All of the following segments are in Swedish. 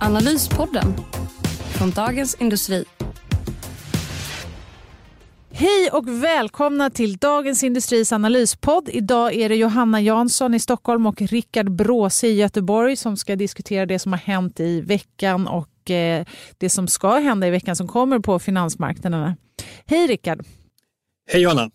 Analyspodden från Dagens Industri. Hej och välkomna till Dagens Industris analyspodd. Idag är det Johanna Jansson i Stockholm och Rickard Bråse i Göteborg som ska diskutera det som har hänt i veckan och eh, det som ska hända i veckan som kommer på finansmarknaderna. Hej Rickard! Hej Johanna!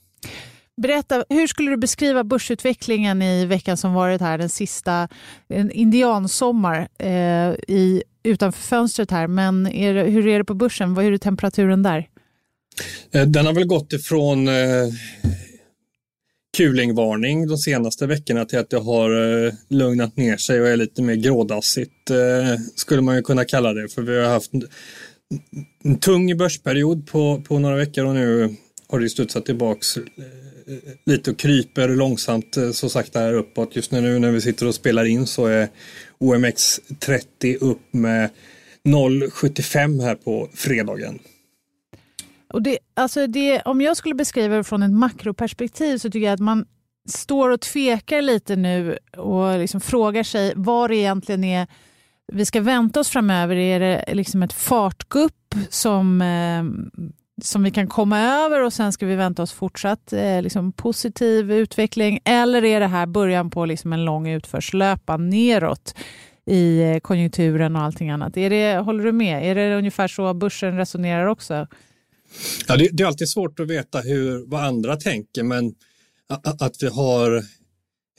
Berätta, hur skulle du beskriva börsutvecklingen i veckan som varit här, den sista en indiansommar eh, i, utanför fönstret här. Men är det, hur är det på börsen? Vad är temperaturen där? Eh, den har väl gått ifrån eh, kulingvarning de senaste veckorna till att det har eh, lugnat ner sig och är lite mer grådassigt eh, skulle man ju kunna kalla det. För vi har haft en, en tung börsperiod på, på några veckor och nu har det studsat tillbaks eh, lite och kryper långsamt eh, så sakta här uppåt. Just nu när vi sitter och spelar in så är OMX30 upp med 0,75 här på fredagen. Och det, alltså det, om jag skulle beskriva det från ett makroperspektiv så tycker jag att man står och tvekar lite nu och liksom frågar sig vad det egentligen är vi ska vänta oss framöver. Är det liksom ett fartgupp som eh, som vi kan komma över och sen ska vi vänta oss fortsatt eh, liksom positiv utveckling? Eller är det här början på liksom en lång utförslöpa neråt i eh, konjunkturen och allting annat? Är det, håller du med? Är det ungefär så börsen resonerar också? Ja, det, det är alltid svårt att veta hur, vad andra tänker, men att, att vi har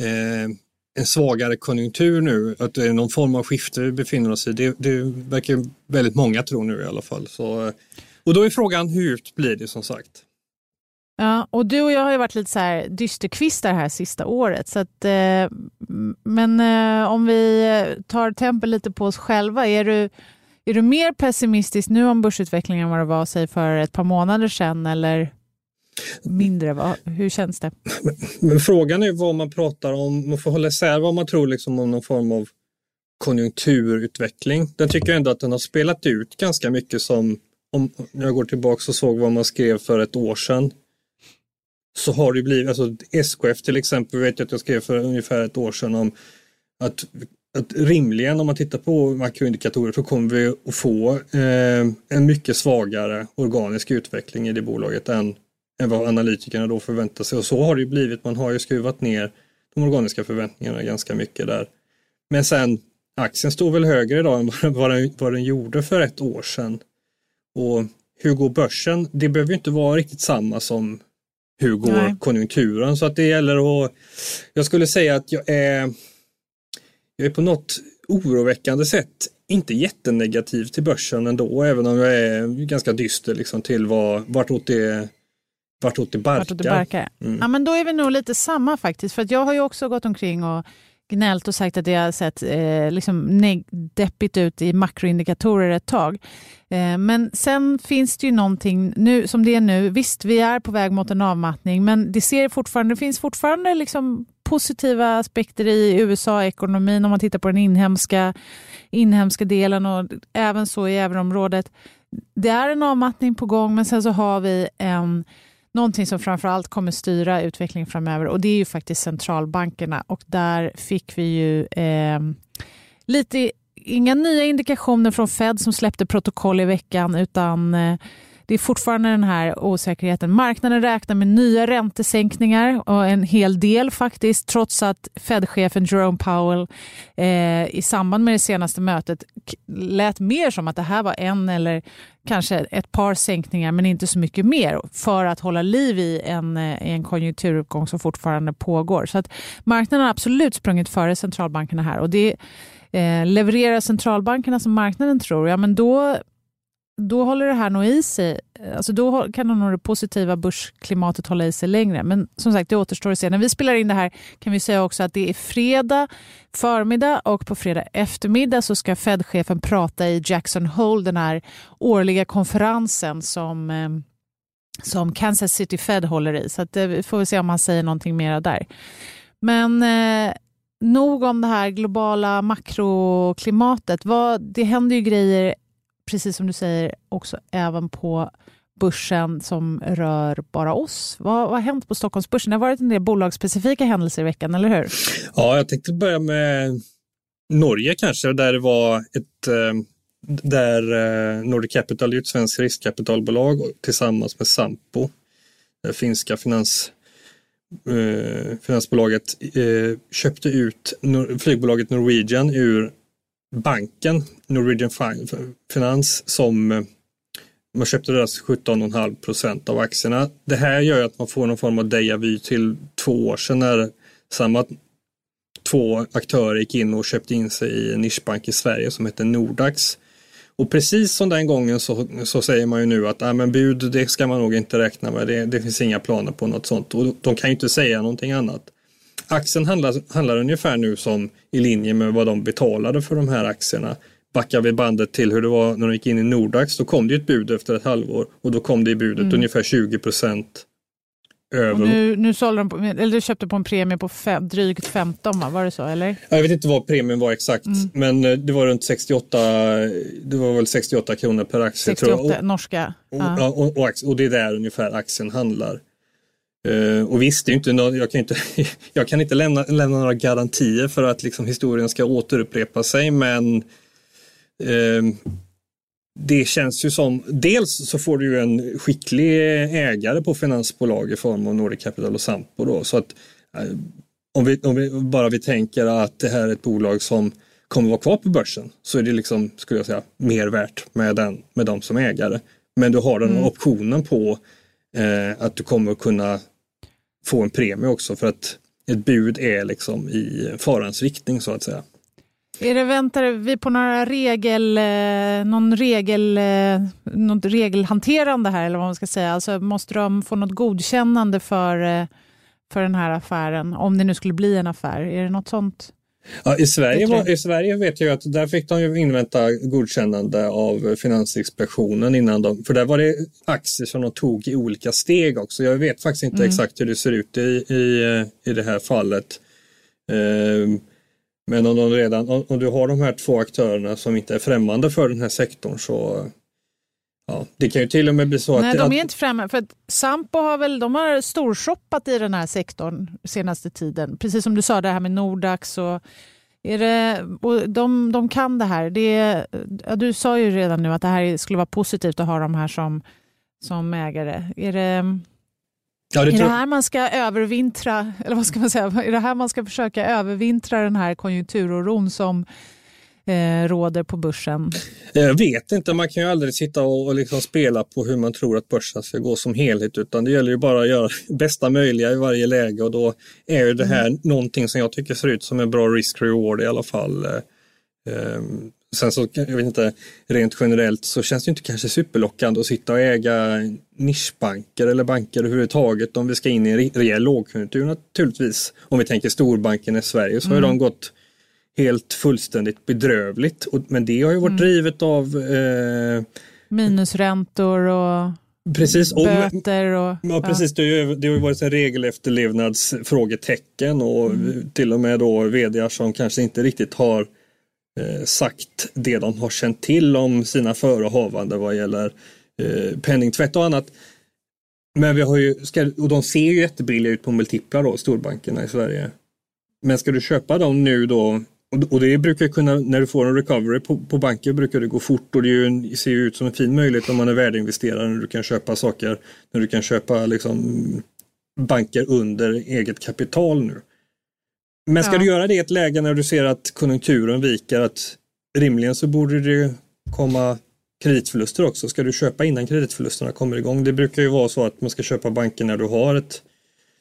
eh, en svagare konjunktur nu, att det är någon form av skifte vi befinner oss i, det, det verkar väldigt många tro nu i alla fall. Så, eh, och då är frågan hur djupt blir det som sagt? Ja, och du och jag har ju varit lite så här dysterkvistar här sista året. Så att, eh, men eh, om vi tar tempen lite på oss själva, är du, är du mer pessimistisk nu om börsutvecklingen än vad det var säg, för ett par månader sedan eller mindre? Hur känns det? Men, men frågan är vad man pratar om, man får hålla isär vad man tror liksom om någon form av konjunkturutveckling. Den tycker jag ändå att den har spelat ut ganska mycket som om jag går tillbaka och såg vad man skrev för ett år sedan så har det blivit, alltså SKF till exempel vet jag att jag skrev för ungefär ett år sedan om att, att rimligen om man tittar på makroindikatorer så kommer vi att få eh, en mycket svagare organisk utveckling i det bolaget än, än vad analytikerna då förväntar sig och så har det ju blivit. Man har ju skruvat ner de organiska förväntningarna ganska mycket där. Men sen aktien står väl högre idag än vad den, vad den gjorde för ett år sedan. Och hur går börsen? Det behöver inte vara riktigt samma som hur går Nej. konjunkturen? Så att det gäller att, jag skulle säga att jag är, jag är på något oroväckande sätt inte jättenegativ till börsen ändå, även om jag är ganska dyster liksom till vad, vartåt det vartåt det barkar. Vartåt det barkar. Mm. Ja, men då är vi nog lite samma faktiskt, för att jag har ju också gått omkring och gnällt och sagt att det har sett eh, liksom deppigt ut i makroindikatorer ett tag. Eh, men sen finns det ju någonting nu, som det är nu. Visst, vi är på väg mot en avmattning, men det, ser fortfarande, det finns fortfarande liksom positiva aspekter i USA-ekonomin om man tittar på den inhemska, inhemska delen och även så i euroområdet. Det är en avmattning på gång, men sen så har vi en någonting som framför allt kommer styra utvecklingen framöver. Och det är ju faktiskt centralbankerna. Och där fick vi ju eh, lite, inga nya indikationer från Fed som släppte protokoll i veckan utan eh, det är fortfarande den här osäkerheten. Marknaden räknar med nya räntesänkningar och en hel del faktiskt, trots att Fed-chefen Jerome Powell eh, i samband med det senaste mötet lät mer som att det här var en eller kanske ett par sänkningar, men inte så mycket mer för att hålla liv i en, eh, en konjunkturuppgång som fortfarande pågår. Så att marknaden har absolut sprungit före centralbankerna här och det eh, levererar centralbankerna som marknaden tror, ja men då då håller det här nog i sig. Eh, alltså då kan nog det positiva börsklimatet hålla i sig längre. Men som sagt, det återstår att se. När vi spelar in det här kan vi säga också att det är fredag förmiddag och på fredag eftermiddag så ska Fed-chefen prata i Jackson Hole, den här årliga konferensen som, eh, som Kansas City Fed håller i. Så att, eh, vi får väl se om han säger någonting mera där. Men eh, nog om det här globala makroklimatet. Vad, det händer ju grejer precis som du säger, också även på börsen som rör bara oss. Vad, vad har hänt på Stockholmsbörsen? Det har varit en del bolagsspecifika händelser i veckan, eller hur? Ja, jag tänkte börja med Norge kanske, där det var ett eh, där eh, Nordic Capital är ett svenskt riskkapitalbolag tillsammans med Sampo, det finska finans, eh, finansbolaget, eh, köpte ut flygbolaget Norwegian ur banken Norwegian Finance som eh, man köpte deras 17,5 procent av aktierna. Det här gör att man får någon form av deja vu till två år sedan när samma två aktörer gick in och köpte in sig i en nischbank i Sverige som heter Nordax. Och precis som den gången så, så säger man ju nu att ah, men bud det ska man nog inte räkna med. Det, det finns inga planer på något sånt och de kan ju inte säga någonting annat. Aktien handlar, handlar ungefär nu som i linje med vad de betalade för de här aktierna. Backar vi bandet till hur det var när de gick in i Nordax, då kom det ett bud efter ett halvår och då kom det i budet mm. ungefär 20 procent över. nu, nu sålde de på, eller köpte på en premie på fem, drygt 15, va? var det så? Eller? Jag vet inte vad premien var exakt, mm. men eh, det var runt 68, det var väl 68 kronor per aktie. 68 tror jag. Och, norska. Och, ja. och, och, och, det är där ungefär aktien handlar. Uh, och visst, det är inte jag kan inte, jag kan inte lämna, lämna några garantier för att liksom historien ska återupprepa sig men uh, det känns ju som, dels så får du ju en skicklig ägare på finansbolag i form av Nordic Capital och Sampo då. Så att uh, om, vi, om vi bara vi tänker att det här är ett bolag som kommer vara kvar på börsen så är det liksom, skulle jag säga, mer värt med, den, med dem som ägare. Men du har den mm. optionen på att du kommer kunna få en premie också för att ett bud är liksom i farans riktning så att säga. Är det, väntar vi på några regel, eh, någon regel, eh, något regelhanterande här eller vad man ska säga? Alltså måste de få något godkännande för, eh, för den här affären? Om det nu skulle bli en affär. Är det något sånt? Ja, i, Sverige var, I Sverige vet jag att där fick de ju invänta godkännande av Finansinspektionen innan de, för där var det aktier som de tog i olika steg också. Jag vet faktiskt inte mm. exakt hur det ser ut i, i, i det här fallet. Um, men om, de redan, om, om, du har de här två aktörerna som inte är främmande för den här sektorn så Ja, det kan ju till och med bli så Nej, att... de är inte främmande. För Sampo har väl de har storshoppat i den här sektorn senaste tiden. Precis som du sa, det här med Nordax och är det, och de, de kan det här. Det ja, du sa ju redan nu att det här skulle vara positivt att ha de här som, som ägare. Är det, ja, det, är det här man ska övervintra, eller vad ska man säga, är det här man ska försöka övervintra den här konjunkturoron som eh, råder på börsen? Jag vet inte, man kan ju aldrig sitta och, och liksom spela på hur man tror att börsen ska gå som helhet utan det gäller ju bara att göra bästa möjliga i varje läge och då är ju det här mm. någonting som jag tycker ser ut som en bra risk-reward i alla fall. Um, Sen så, jag vet inte, rent generellt så känns det inte kanske superlockande att sitta och äga nischbanker eller banker överhuvudtaget om vi ska in i en rejäl lågkonjunktur naturligtvis. Om vi tänker storbankerna i Sverige så mm. har de gått helt fullständigt bedrövligt. Men det har ju varit mm. drivet av eh, minusräntor och Precis, och, böter. Och, ja, precis. Det, har ju, det har ju varit en regelefterlevnadsfrågetecken och mm. till och med då vd som kanske inte riktigt har eh, sagt det de har känt till om sina förehavanden vad gäller eh, penningtvätt och annat. Men vi har ju, och de ser ju jättebilliga ut på multiplar då, storbankerna i Sverige. Men ska du köpa dem nu då och det brukar kunna, när du får en recovery på, på banker brukar det gå fort och det, ju, ser ju ut som en fin möjlighet om man är värdeinvesterare när du kan köpa saker, när du kan köpa liksom banker under eget kapital nu. Men ska ja. du göra det i ett läge när du ser att konjunkturen viker, att rimligen så borde det komma kreditförluster också. Ska du köpa innan kreditförlusterna kommer igång? Det brukar ju vara så att man ska köpa banker när du har ett,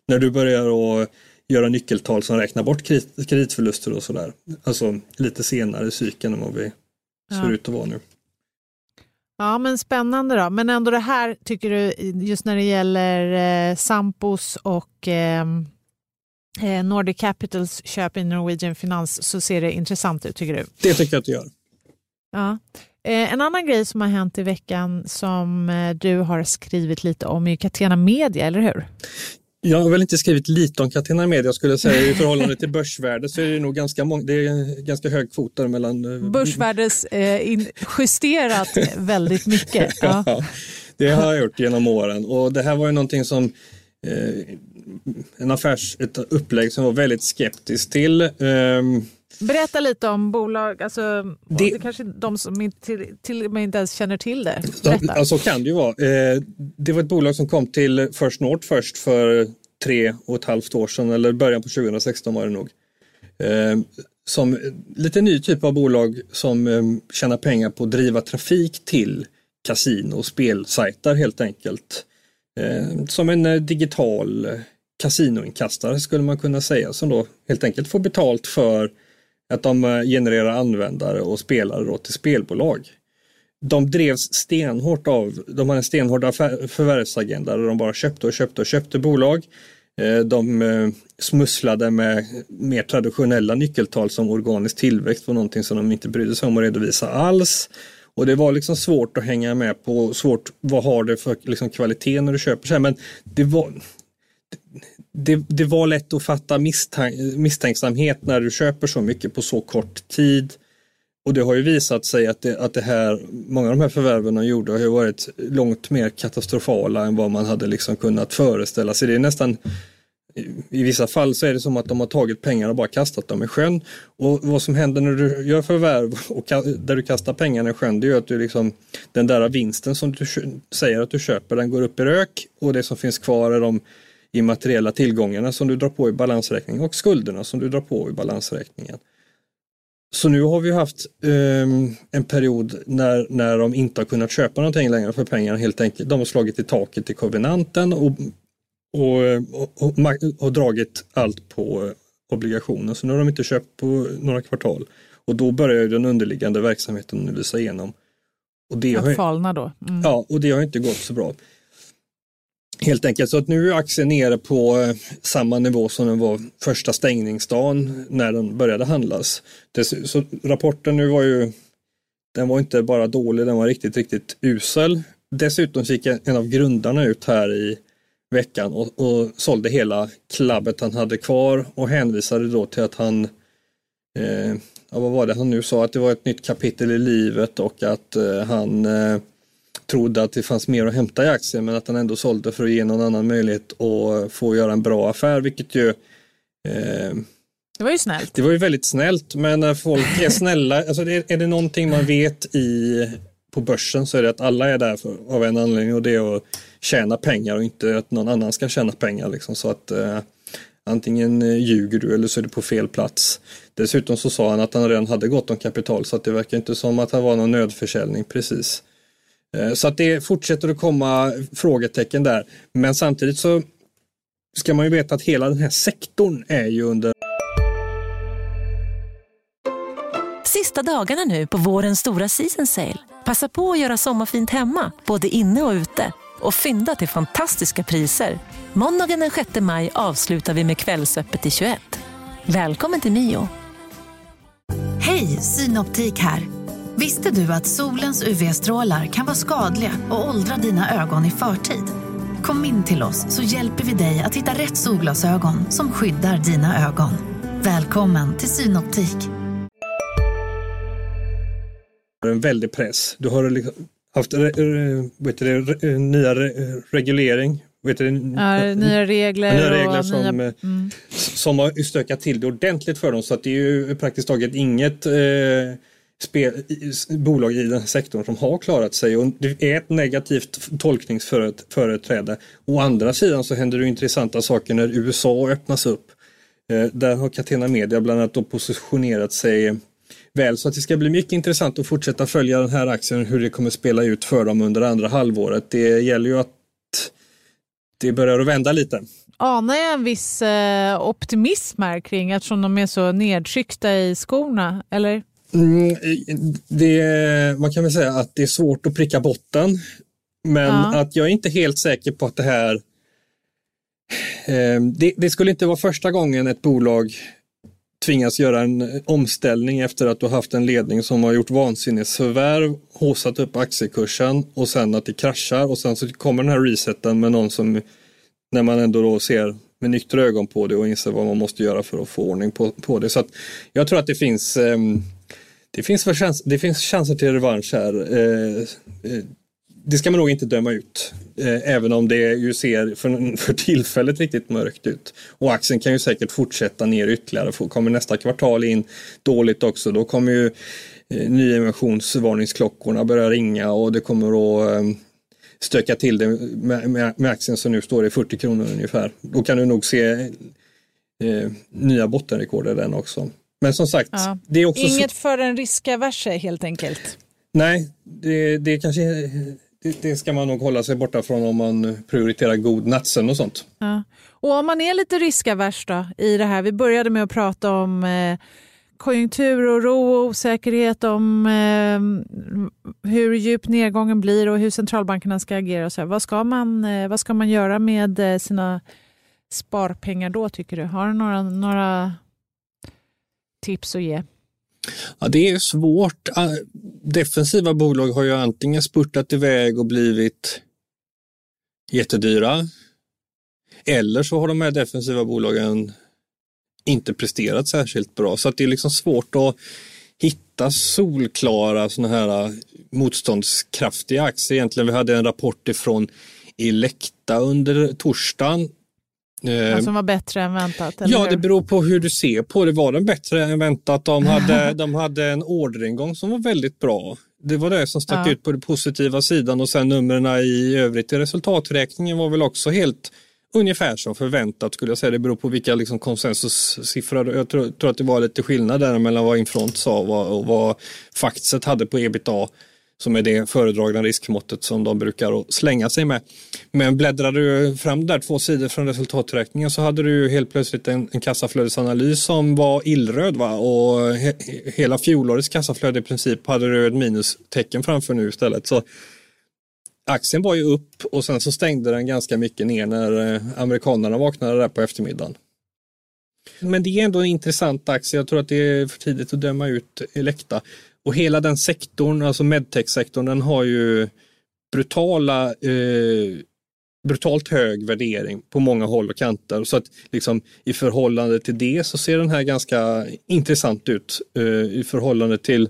när du börjar att göra nyckeltal som räknar bort kreditförluster och sådär. Alltså lite senare i cykeln än vad vi ja. ser ut att vara nu. Ja, men spännande då. Men ändå det här tycker du, just när det gäller eh, Sampos och eh, eh, Nordic Capitals köp i Norwegian Finans så ser det intressant ut tycker du? Det tycker jag att det gör. Ja. Eh, en annan grej som har hänt i veckan som eh, du har skrivit lite om är Catena Media, eller hur? Jag har väl inte skrivit lite om Catena Media jag skulle säga i förhållande till börsvärde så är det nog ganska, många, det är ganska hög kvot där mellan... Börsvärdes eh, in, justerat väldigt mycket. Ja. ja. det har jag gjort genom åren och det här var ju någonting som eh, en affärs, ett upplägg som var väldigt skeptisk till. Eh, Berätta lite om bolag, alltså, det, det kanske de som till, till och med inte ens känner till det. Berätta. Ja, så kan det ju vara. Eh, det var ett bolag som kom till First North först för tre och ett halvt år sedan, eller början på 2016 var det nog. Eh, som lite ny typ av bolag som eh, tjänar pengar på att driva trafik till kasino och spelsajter helt enkelt. Som en digital kasinoinkastare skulle man kunna säga som då helt enkelt får betalt för att de eh, genererar användare och spelare då till spelbolag. De drevs stenhårt av, de hade en stenhård förvärvsagenda där de bara köpte och köpte och köpte bolag. Eh, de eh, smusslade med mer traditionella nyckeltal som organisk tillväxt var någonting som de inte brydde sig om att redovisa alls. Och det var liksom svårt att hänga med på, svårt, vad har det för liksom kvalitet när du köper så här. Men det var, det, det var lätt att fatta misstänksamhet när du köper så mycket på så kort tid. Och det har ju visat sig att det, att det här, många av de här förvärven de gjorde har ju varit långt mer katastrofala än vad man hade liksom kunnat föreställa sig. Det är nästan i vissa fall så är det som att de har tagit pengar och bara kastat dem i sjön. Och vad som händer när du gör förvärv och där du kastar pengarna i sjön det är att du liksom, den där vinsten som du säger att du köper den går upp i rök och det som finns kvar är de immateriella tillgångarna som du drar på i balansräkningen och skulderna som du drar på i balansräkningen. Så nu har vi haft um, en period när, när de inte har kunnat köpa någonting längre för pengarna helt enkelt. De har slagit i taket i kovenanten och, och, och, och, och dragit allt på obligationer. Så nu har de inte köpt på några kvartal. Och då börjar den underliggande verksamheten nu visa igenom. Och det att har, falna då? Mm. Ja, och det har inte gått så bra. Helt enkelt, så att nu är aktien nere på eh, samma nivå som den var första stängningsdagen när den började handlas. Så rapporten nu var ju, den var inte bara dålig, den var riktigt, riktigt usel. Dessutom gick en av grundarna ut här i veckan och, och sålde hela klabbet han hade kvar och hänvisade då till att han eh, ja, vad var det han nu sa, att det var ett nytt kapitel i livet och att eh, han eh, trodde att det fanns mer att hämta i aktien men att han ändå sålde för att ge någon annan möjlighet att få göra en bra affär vilket ju eh, det var ju snällt. Det var ju väldigt snällt men när folk är snälla, alltså är, är det någonting man vet i på börsen så är det att alla är där för, av en anledning och det är att tjäna pengar och inte att någon annan ska tjäna pengar. Liksom. Så att eh, antingen eh, ljuger du eller så är du på fel plats. Dessutom så sa han att han redan hade gott om kapital så att det verkar inte som att det var någon nödförsäljning precis. Eh, så att det fortsätter att komma frågetecken där. Men samtidigt så ska man ju veta att hela den här sektorn är ju under Sista dagarna nu på vårens stora season sale. Passa på att göra sommarfint hemma, både inne och ute. Och fynda till fantastiska priser. Måndagen den 6 maj avslutar vi med Kvällsöppet i 21. Välkommen till Mio. Hej, Synoptik här. Visste du att solens UV-strålar kan vara skadliga och åldra dina ögon i förtid? Kom in till oss så hjälper vi dig att hitta rätt solglasögon som skyddar dina ögon. Välkommen till Synoptik. En väldig press. Du har liksom haft vet du, nya reglering Vet du, ja, nya regler. Nya regler som, nya, eh, mm. som har stökat till det ordentligt för dem så att det är ju praktiskt taget inget eh, spel, bolag i den här sektorn som har klarat sig och det är ett negativt tolkningsföreträde. Å andra sidan så händer det intressanta saker när USA öppnas upp. Eh, där har Catena Media bland annat positionerat sig väl så att det ska bli mycket intressant att fortsätta följa den här aktien och hur det kommer spela ut för dem under andra halvåret. Det gäller ju att det börjar att vända lite. Anar jag en viss eh, optimism här kring eftersom de är så nedtryckta i skorna, eller? Mm, det, man kan väl säga att det är svårt att pricka botten. Men ja. att jag är inte helt säker på att det här... Eh, det, det, skulle inte vara första gången ett bolag tvingas göra en omställning efter att du haft en ledning som har gjort vansinnesförvärv, håsat upp aktiekursen och sen att det kraschar och sen så kommer den här reseten med någon som när man ändå då ser med nyktra ögon på det och inser vad man måste göra för att få ordning på, på det. Så jag tror att det finns eh, det finns, för chans, det finns chanser till revansch här. Eh, eh, det ska man nog inte döma ut. Eh, även om det ju ser för, för tillfället riktigt mörkt ut. Och aktien kan ju säkert fortsätta ner ytterligare. Kommer nästa kvartal in dåligt också då kommer ju eh, nyemissionsvarningsklockorna börja ringa och det kommer att eh, stöka till det med, med, med aktien som nu står i 40 kronor ungefär. Då kan du nog se eh, nya bottenrekord i den också. Men som sagt, ja. det är också... Inget för en riskaverse helt enkelt. Nej, det, det kanske det, det, ska man nog hålla sig borta från om man prioriterar god nattsömn och sånt. Ja. Och om man är lite riskavers då i det här, vi började med att prata om eh, konjunkturoro och osäkerhet om eh, hur djup nedgången blir och hur centralbankerna ska agera. Och så Vad, ska man, eh, vad ska man göra med eh, sina sparpengar då tycker du? Har du några, några tips att ge? Ja, det är svårt. Ah, defensiva bolag har ju antingen spurtat iväg och blivit jättedyra. Eller så har de här defensiva bolagen inte presterat särskilt bra. Så att det är liksom svårt att hitta solklara sådana här ah, motståndskraftiga aktier. Egentligen, vi hade en rapport ifrån Elekta under torsdagen Eh, som var bättre än väntat? Ja, hur? det beror på hur du ser på det. Var den bättre än väntat? De hade, de hade en orderingång som var väldigt bra. Det var det som stack ja. ut på den positiva sidan och sen numren i övrigt i resultaträkningen var väl också helt ungefär som förväntat skulle jag säga. Det beror på vilka liksom konsensussiffror. Jag tror, tror, att det var lite skillnad där mellan vad Infront sa och vad, och vad hade på ebitda som är det föredragna riskmåttet som de brukar slänga sig med. Men bläddrade du fram där två sidor från resultaträkningen så hade du helt plötsligt en, en kassaflödesanalys som var illröd va? och he, hela fjolårets kassaflöde i princip hade du ett minustecken framför nu istället. Så aktien var ju upp och sen så stängde den ganska mycket ner när eh, amerikanerna vaknade där på eftermiddagen. Men det är ändå en intressant aktie. Jag tror att det är för tidigt att döma ut Elekta. Och hela den sektorn, alltså medtech-sektorn, den har ju brutala, eh, brutalt hög värdering på många håll och kanter. Så att liksom, i förhållande till det så ser den här ganska intressant ut eh, i förhållande till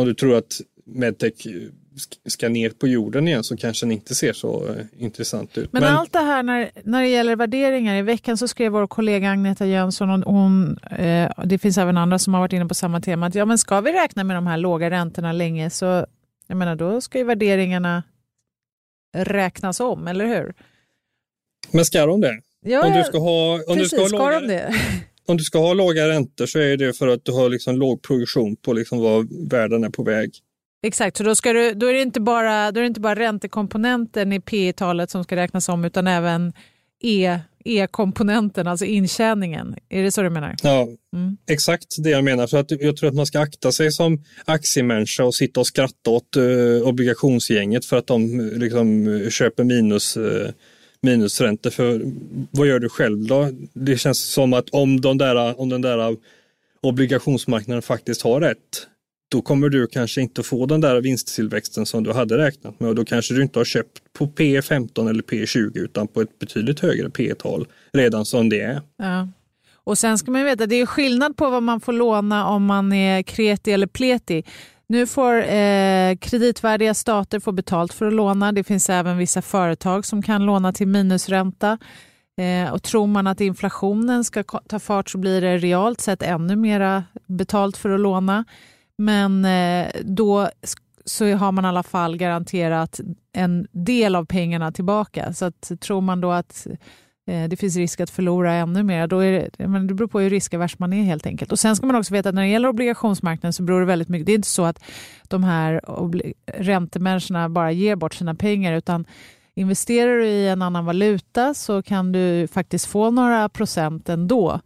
om du tror att medtech ska ner på jorden igen så kanske den inte ser så eh, intressant ut. Men, Men, allt det här när, när det gäller värderingar, i veckan så skrev vår kollega Agneta Jönsson, och hon, eh, det finns även andra som har varit inne på samma tema, att ja, men ska vi räkna med de här låga räntorna länge så jag menar, då ska ju värderingarna räknas om, eller hur? Men ska de det? Ja, om du ska ha, om precis, du ska ha låga, det? Om du ska ha låga räntor så är det för att du har liksom låg progression på liksom vad världen är på väg. Exakt, så då, ska du, då, är det inte bara, då är det inte bara räntekomponenten i P talet som ska räknas om utan även E, E-komponenten, alltså intjäningen. Är det så du menar? Ja, mm. exakt det jag menar. Så att jag tror att man ska akta sig som aktiemänniska och sitta och skratta åt uh, obligationsgänget för att de liksom, köper minus, uh, minusräntor. För vad gör du själv då? Det känns som att om, de där, om den där obligationsmarknaden faktiskt har rätt då kommer du kanske inte få den där vinsttillväxten som du hade räknat med och då kanske du inte har köpt på P 15 eller P 20 utan på ett betydligt högre P-tal redan som det är. Ja. Och sen ska man veta, det är skillnad på vad man får låna om man är kreti eller pleti. Nu får eh, kreditvärdiga stater få betalt för att låna. Det finns även vissa företag som kan låna till minusränta. Eh, och tror man att inflationen ska ta fart så blir det realt sett ännu mera betalt för att låna. Men eh, då så har man i alla fall garanterat en del av pengarna tillbaka. Så att, tror man då att eh, det finns risk att förlora ännu mer, då är det, men det beror på hur riskavers man är helt enkelt. Och Sen ska man också veta att när det gäller obligationsmarknaden så beror det väldigt mycket, det är inte så att de här räntemänniskorna bara ger bort sina pengar utan investerar du i en annan valuta så kan du faktiskt få några procent ändå.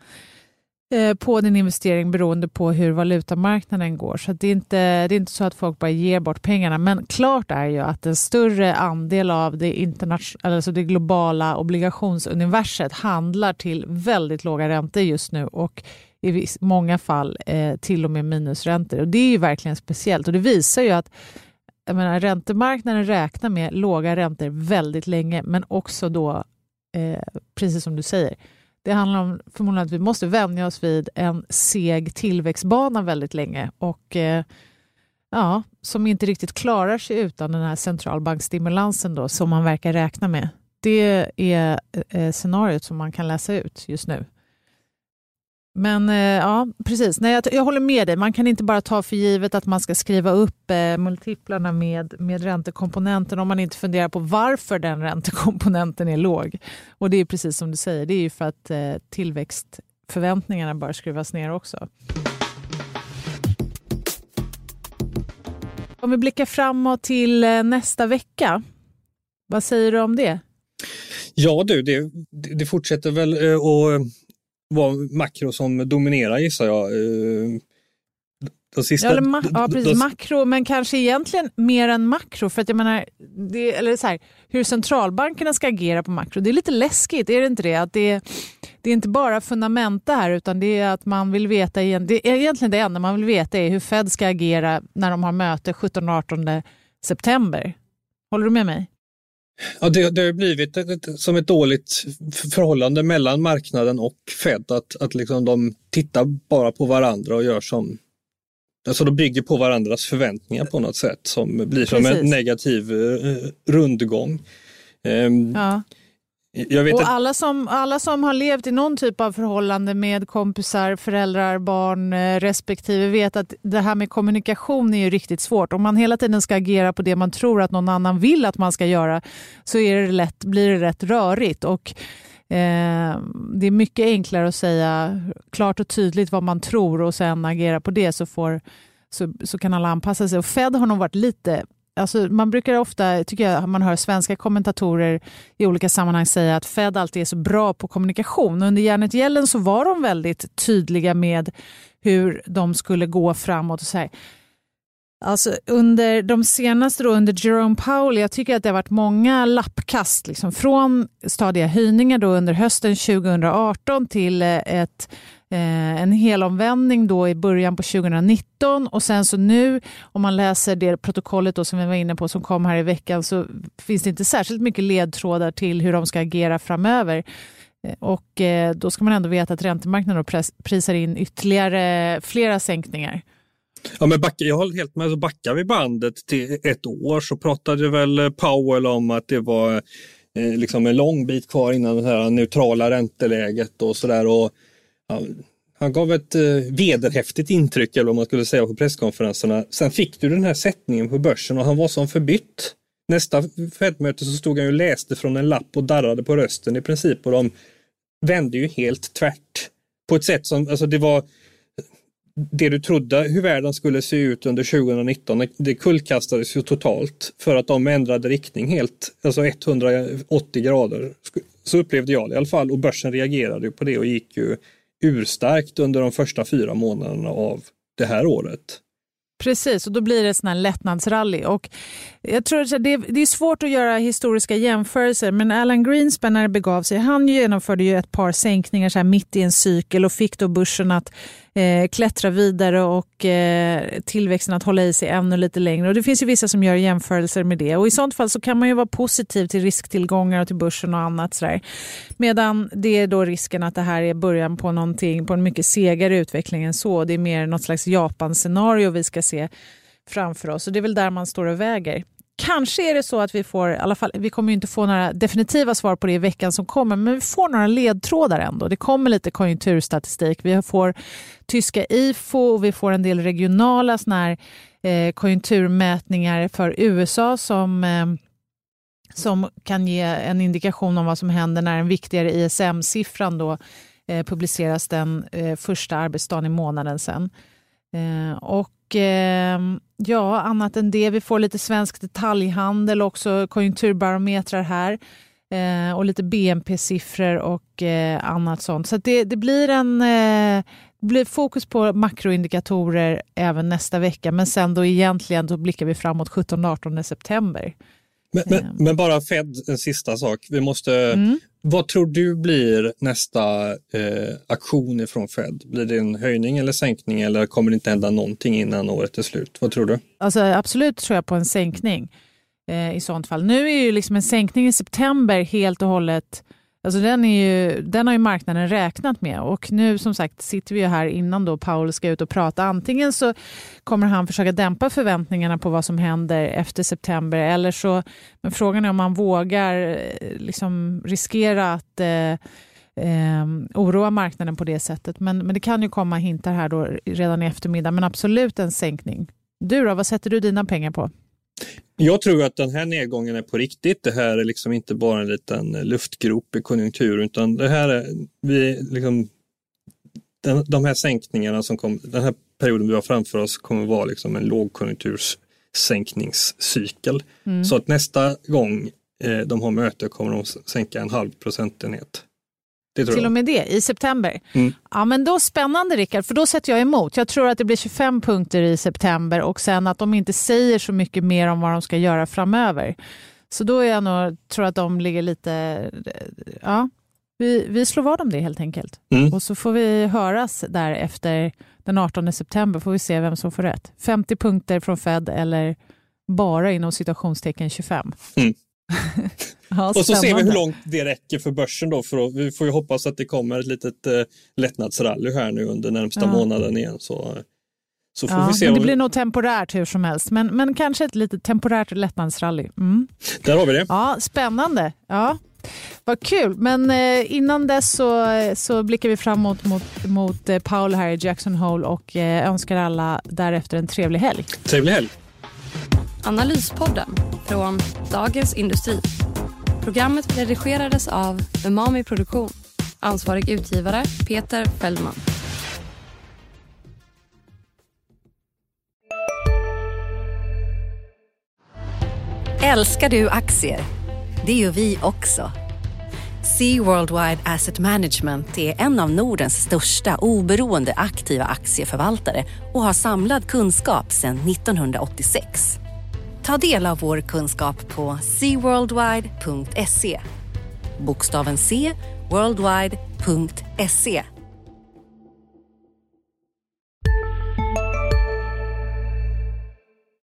Eh, på din investering beroende på hur valutamarknaden går. Så det är, inte, det är inte så att folk bara ger bort pengarna. Men klart är ju att en större andel av det, alltså det globala obligationsuniverset handlar till väldigt låga räntor just nu och i många fall eh, till och med minusräntor. Och Det är ju verkligen speciellt och det visar ju att jag menar, räntemarknaden räknar med låga räntor väldigt länge men också då, eh, precis som du säger, det handlar om förmodligen att vi måste vänja oss vid en seg tillväxtbana väldigt länge och eh, ja, som inte riktigt klarar sig utan den här centralbankstimulansen då, som man verkar räkna med. Det är eh, scenariot som man kan läsa ut just nu. Men eh, ja, precis. Nej, jag, jag håller med dig. Man kan inte bara ta för givet att man ska skriva upp eh, multiplarna med, med räntekomponenten om man inte funderar på varför den räntekomponenten är låg. Och det är precis som du säger, det är ju för att eh, tillväxtförväntningarna bör skruvas ner också. Om vi blickar framåt till eh, nästa vecka, vad säger du om det? Ja du, det, det fortsätter väl eh, att vara makro som dominerar gissar jag. Eh, de sista, ja, ma ja, precis. De, makro, men kanske egentligen mer än makro. För att jag menar, det, eller så här, hur centralbankerna ska agera på makro, det är lite läskigt, är det inte det? Att det, det är inte bara fundamenta här, utan det är att man vill veta, igen, det är egentligen det enda man vill veta är hur Fed ska agera när de har möte 17-18 september. Håller du med mig? Ja, det, det har blivit ett, som ett dåligt förhållande mellan marknaden och Fed, att, att liksom de tittar bara på varandra och gör som Alltså de bygger på varandras förväntningar på något sätt som blir som Precis. en negativ uh, rundgång. Um, ja och att... alla, som, alla som har levt i någon typ av förhållande med kompisar, föräldrar, barn eh, respektive vet att det här med kommunikation är riktigt svårt. Om man hela tiden ska agera på det man tror att någon annan vill att man ska göra så är det lätt, blir det rätt rörigt. Och, eh, det är mycket enklare att säga klart och tydligt vad man tror och sen agera på det så, får, så, så kan alla anpassa sig. Och Fed har nog varit lite Alltså man brukar ofta, tycker jag, man hör svenska kommentatorer i olika sammanhang säga att Fed alltid är så bra på kommunikation. Under Janet Yellen så var de väldigt tydliga med hur de skulle gå framåt. och så här. Alltså under de senaste, då, under Jerome Powell, jag tycker att det har varit många lappkast liksom, från stadiga höjningar då under hösten 2018 till eh, ett Eh, en helomvändning då i början på 2019 och sen så nu om man läser det protokollet då som vi var inne på som kom här i veckan så finns det inte särskilt mycket ledtrådar till hur de ska agera framöver. Eh, och eh, då ska man ändå veta att räntemarknaden då prisar in ytterligare flera sänkningar. Ja, men backa, jag håller helt med. Så backar vi bandet till ett år så pratade väl Powell om att det var eh, liksom en lång bit kvar innan det här neutrala ränteläget och sådär. Han, han gav ett eh, vederhäftigt intryck, eller vad man skulle säga på presskonferenserna. Sen fick du den här sättningen på börsen och han var som förbytt. Nästa Fed-möte så stod han och läste från en lapp och darrade på rösten i princip och de vände ju helt tvärt. På ett sätt som, alltså det var det du trodde hur världen skulle se ut under 2019, det kullkastades ju totalt för att de ändrade riktning helt, alltså 180 grader. Så upplevde jag det i alla fall och börsen reagerade på det och gick ju urstarkt under de första fyra månaderna av det här året. Precis, och då blir det sån lättnadsrally. Och jag tror att det, det är svårt att göra historiska jämförelser, men Alan Greenspan när det begav sig, han genomförde ju ett par sänkningar så mitt i en cykel och fick då börsen att eh, klättra vidare och eh, tillväxten att hålla i sig ännu lite längre. Och Det finns ju vissa som gör jämförelser med det och i sånt fall så kan man ju vara positiv till risktillgångar och till börsen och annat. Sådär. Medan det är då risken att det här är början på någonting, på en mycket segare utveckling än så. Det är mer något slags Japan-scenario vi ska se framför oss och det är väl där man står och väger. Kanske är det så att vi får, i alla fall, vi kommer inte få några definitiva svar på det i veckan som kommer, men vi får några ledtrådar ändå. Det kommer lite konjunkturstatistik. Vi får tyska IFO och vi får en del regionala såna här, eh, konjunkturmätningar för USA som eh, som kan ge en indikation om vad som händer när den viktigare ISM-siffran då eh, publiceras den eh, första arbetsdagen i månaden sen. Eh, och Eh, ja, annat än det, vi får lite svensk detaljhandel också, konjunkturbarometrar här. eh, och lite BNP-siffror och eh, annat sånt. Så det, det, blir en eh, blir fokus på makroindikatorer även nästa vecka, men sen då egentligen då blickar vi framåt 17-18 september. Men, men, eh. men, bara Fed, en sista sak. Vi måste, mm. Vad tror du blir nästa eh, aktion från Fed? Blir det en höjning eller sänkning eller kommer det inte hända någonting innan året är slut? Vad tror du? Alltså, absolut tror jag på en sänkning eh, i sånt fall. Nu är ju liksom en sänkning i september helt och hållet Alltså den, är ju, den har ju marknaden räknat med och nu som sagt sitter vi ju här innan då Paul ska ut och prata. Antingen så kommer han försöka dämpa förväntningarna på vad som händer efter september eller så, men frågan är om han vågar eh, liksom riskera att eh, eh, oroa marknaden på det sättet. Men, men det kan ju komma hintar här då redan i eftermiddag, men absolut en sänkning. Du då, vad sätter du dina pengar på? Jag tror att den här nedgången är på riktigt. Det här är liksom inte bara en liten luftgrop i konjunkturen utan det här är vi liksom, den, de här sänkningarna som kom, den här perioden vi har framför oss kommer vara liksom en lågkonjunkturssänkningscykel. Mm. Så att nästa gång eh, de har möte kommer de sänka en halv procentenhet. Till och med det, i september. Mm. Ja, men då Spännande Rickard, för då sätter jag emot. Jag tror att det blir 25 punkter i september och sen att de inte säger så mycket mer om vad de ska göra framöver. Så då är jag nog, tror att de ligger lite... Ja, vi, vi slår vad om det helt enkelt. Mm. Och så får vi höras där efter den 18 september, får vi se vem som får rätt. 50 punkter från Fed eller bara inom situationstecken 25. Mm. ja, och så ser vi hur långt det räcker för börsen då. För att, vi får ju hoppas att det kommer ett litet eh, lättnadsrally här nu under närmsta ja. månaden igen. Så, så får ja, vi se. Det blir nog temporärt hur som helst. Men, men kanske ett litet temporärt lättnadsrally. Mm. Där har vi det. Ja, spännande. Ja. Vad kul, men eh, innan dess så, så blickar vi framåt mot, mot eh, Paul här i Jackson Hole och eh, önskar alla därefter en trevlig helg. Trevlig helg. Analyspodden från Dagens Industri. Programmet redigerades av Umami Produktion. Ansvarig utgivare Peter Fellman. Älskar du aktier? Det gör vi också. Sea Worldwide Asset Management är en av Nordens största oberoende aktiva aktieförvaltare och har samlad kunskap sedan 1986. Ta del av vår kunskap på seaworldwide.se. Bokstaven C, worldwide.se